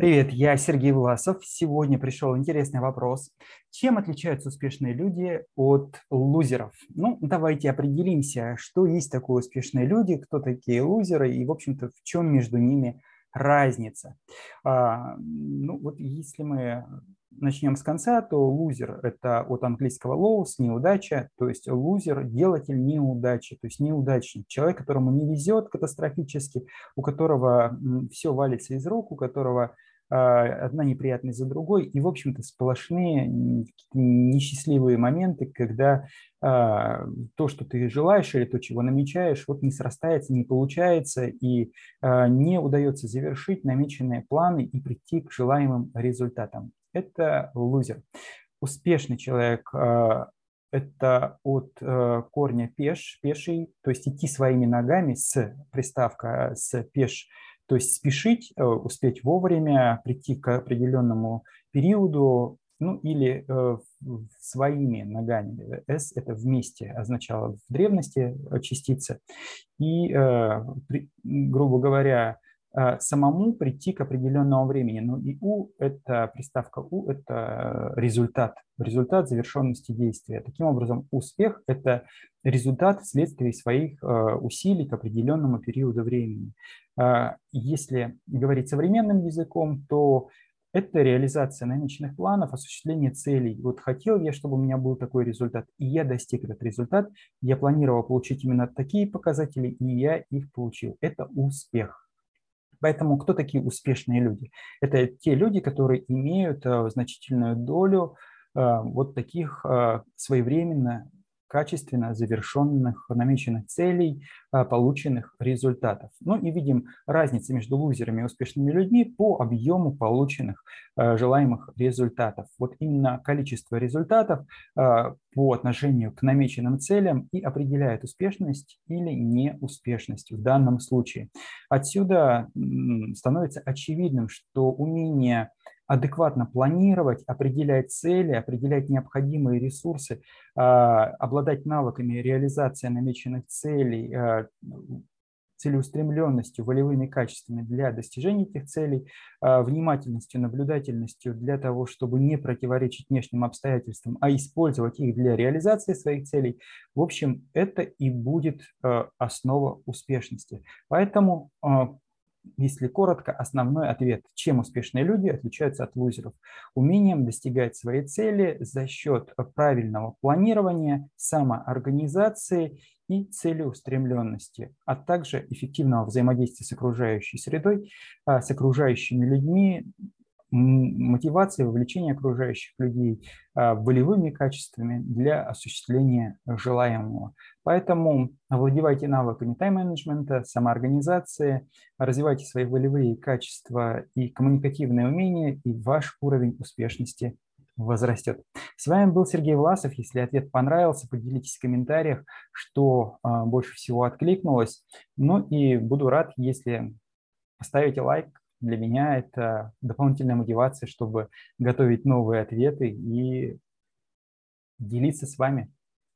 Привет, я Сергей Власов. Сегодня пришел интересный вопрос. Чем отличаются успешные люди от лузеров? Ну, давайте определимся, что есть такое успешные люди, кто такие лузеры и, в общем-то, в чем между ними разница. А, ну, вот если мы начнем с конца, то лузер – это от английского lose – неудача, то есть лузер – делатель неудачи, то есть неудачник, человек, которому не везет катастрофически, у которого все валится из рук, у которого одна неприятность за другой, и, в общем-то, сплошные несчастливые моменты, когда а, то, что ты желаешь или то, чего намечаешь, вот не срастается, не получается, и а, не удается завершить намеченные планы и прийти к желаемым результатам. Это лузер. Успешный человек это от корня пеш, пеший, то есть идти своими ногами с приставка с пеш то есть спешить, э, успеть вовремя, прийти к определенному периоду, ну или э, своими ногами. «С» – это вместе означало в древности частица. И, э, грубо говоря, самому прийти к определенному времени. Ну и «у» – это приставка «у» – это результат, результат завершенности действия. Таким образом, успех – это результат вследствие своих усилий к определенному периоду времени. А, если говорить современным языком, то это реализация намеченных планов, осуществление целей. Вот хотел я, чтобы у меня был такой результат, и я достиг этот результат. Я планировал получить именно такие показатели, и я их получил. Это успех. Поэтому кто такие успешные люди? Это те люди, которые имеют а, значительную долю а, вот таких своевременно качественно завершенных намеченных целей, а, полученных результатов. Ну и видим разницу между лузерами и успешными людьми по объему полученных а, желаемых результатов. Вот именно количество результатов а, по отношению к намеченным целям и определяет успешность или неуспешность в данном случае. Отсюда становится очевидным, что умение адекватно планировать, определять цели, определять необходимые ресурсы, а, обладать навыками реализации намеченных целей, а, целеустремленностью, волевыми качествами для достижения этих целей, а, внимательностью, наблюдательностью для того, чтобы не противоречить внешним обстоятельствам, а использовать их для реализации своих целей. В общем, это и будет основа успешности. Поэтому если коротко, основной ответ, чем успешные люди отличаются от лузеров? Умением достигать своей цели за счет правильного планирования, самоорганизации и целеустремленности, а также эффективного взаимодействия с окружающей средой, а, с окружающими людьми, мотивации, вовлечения окружающих людей а, волевыми качествами для осуществления желаемого. Поэтому овладевайте навыками тайм-менеджмента, самоорганизации, развивайте свои волевые качества и коммуникативные умения, и ваш уровень успешности возрастет. С вами был Сергей Власов. Если ответ понравился, поделитесь в комментариях, что а, больше всего откликнулось. Ну и буду рад, если поставите лайк, для меня это дополнительная мотивация, чтобы готовить новые ответы и делиться с вами.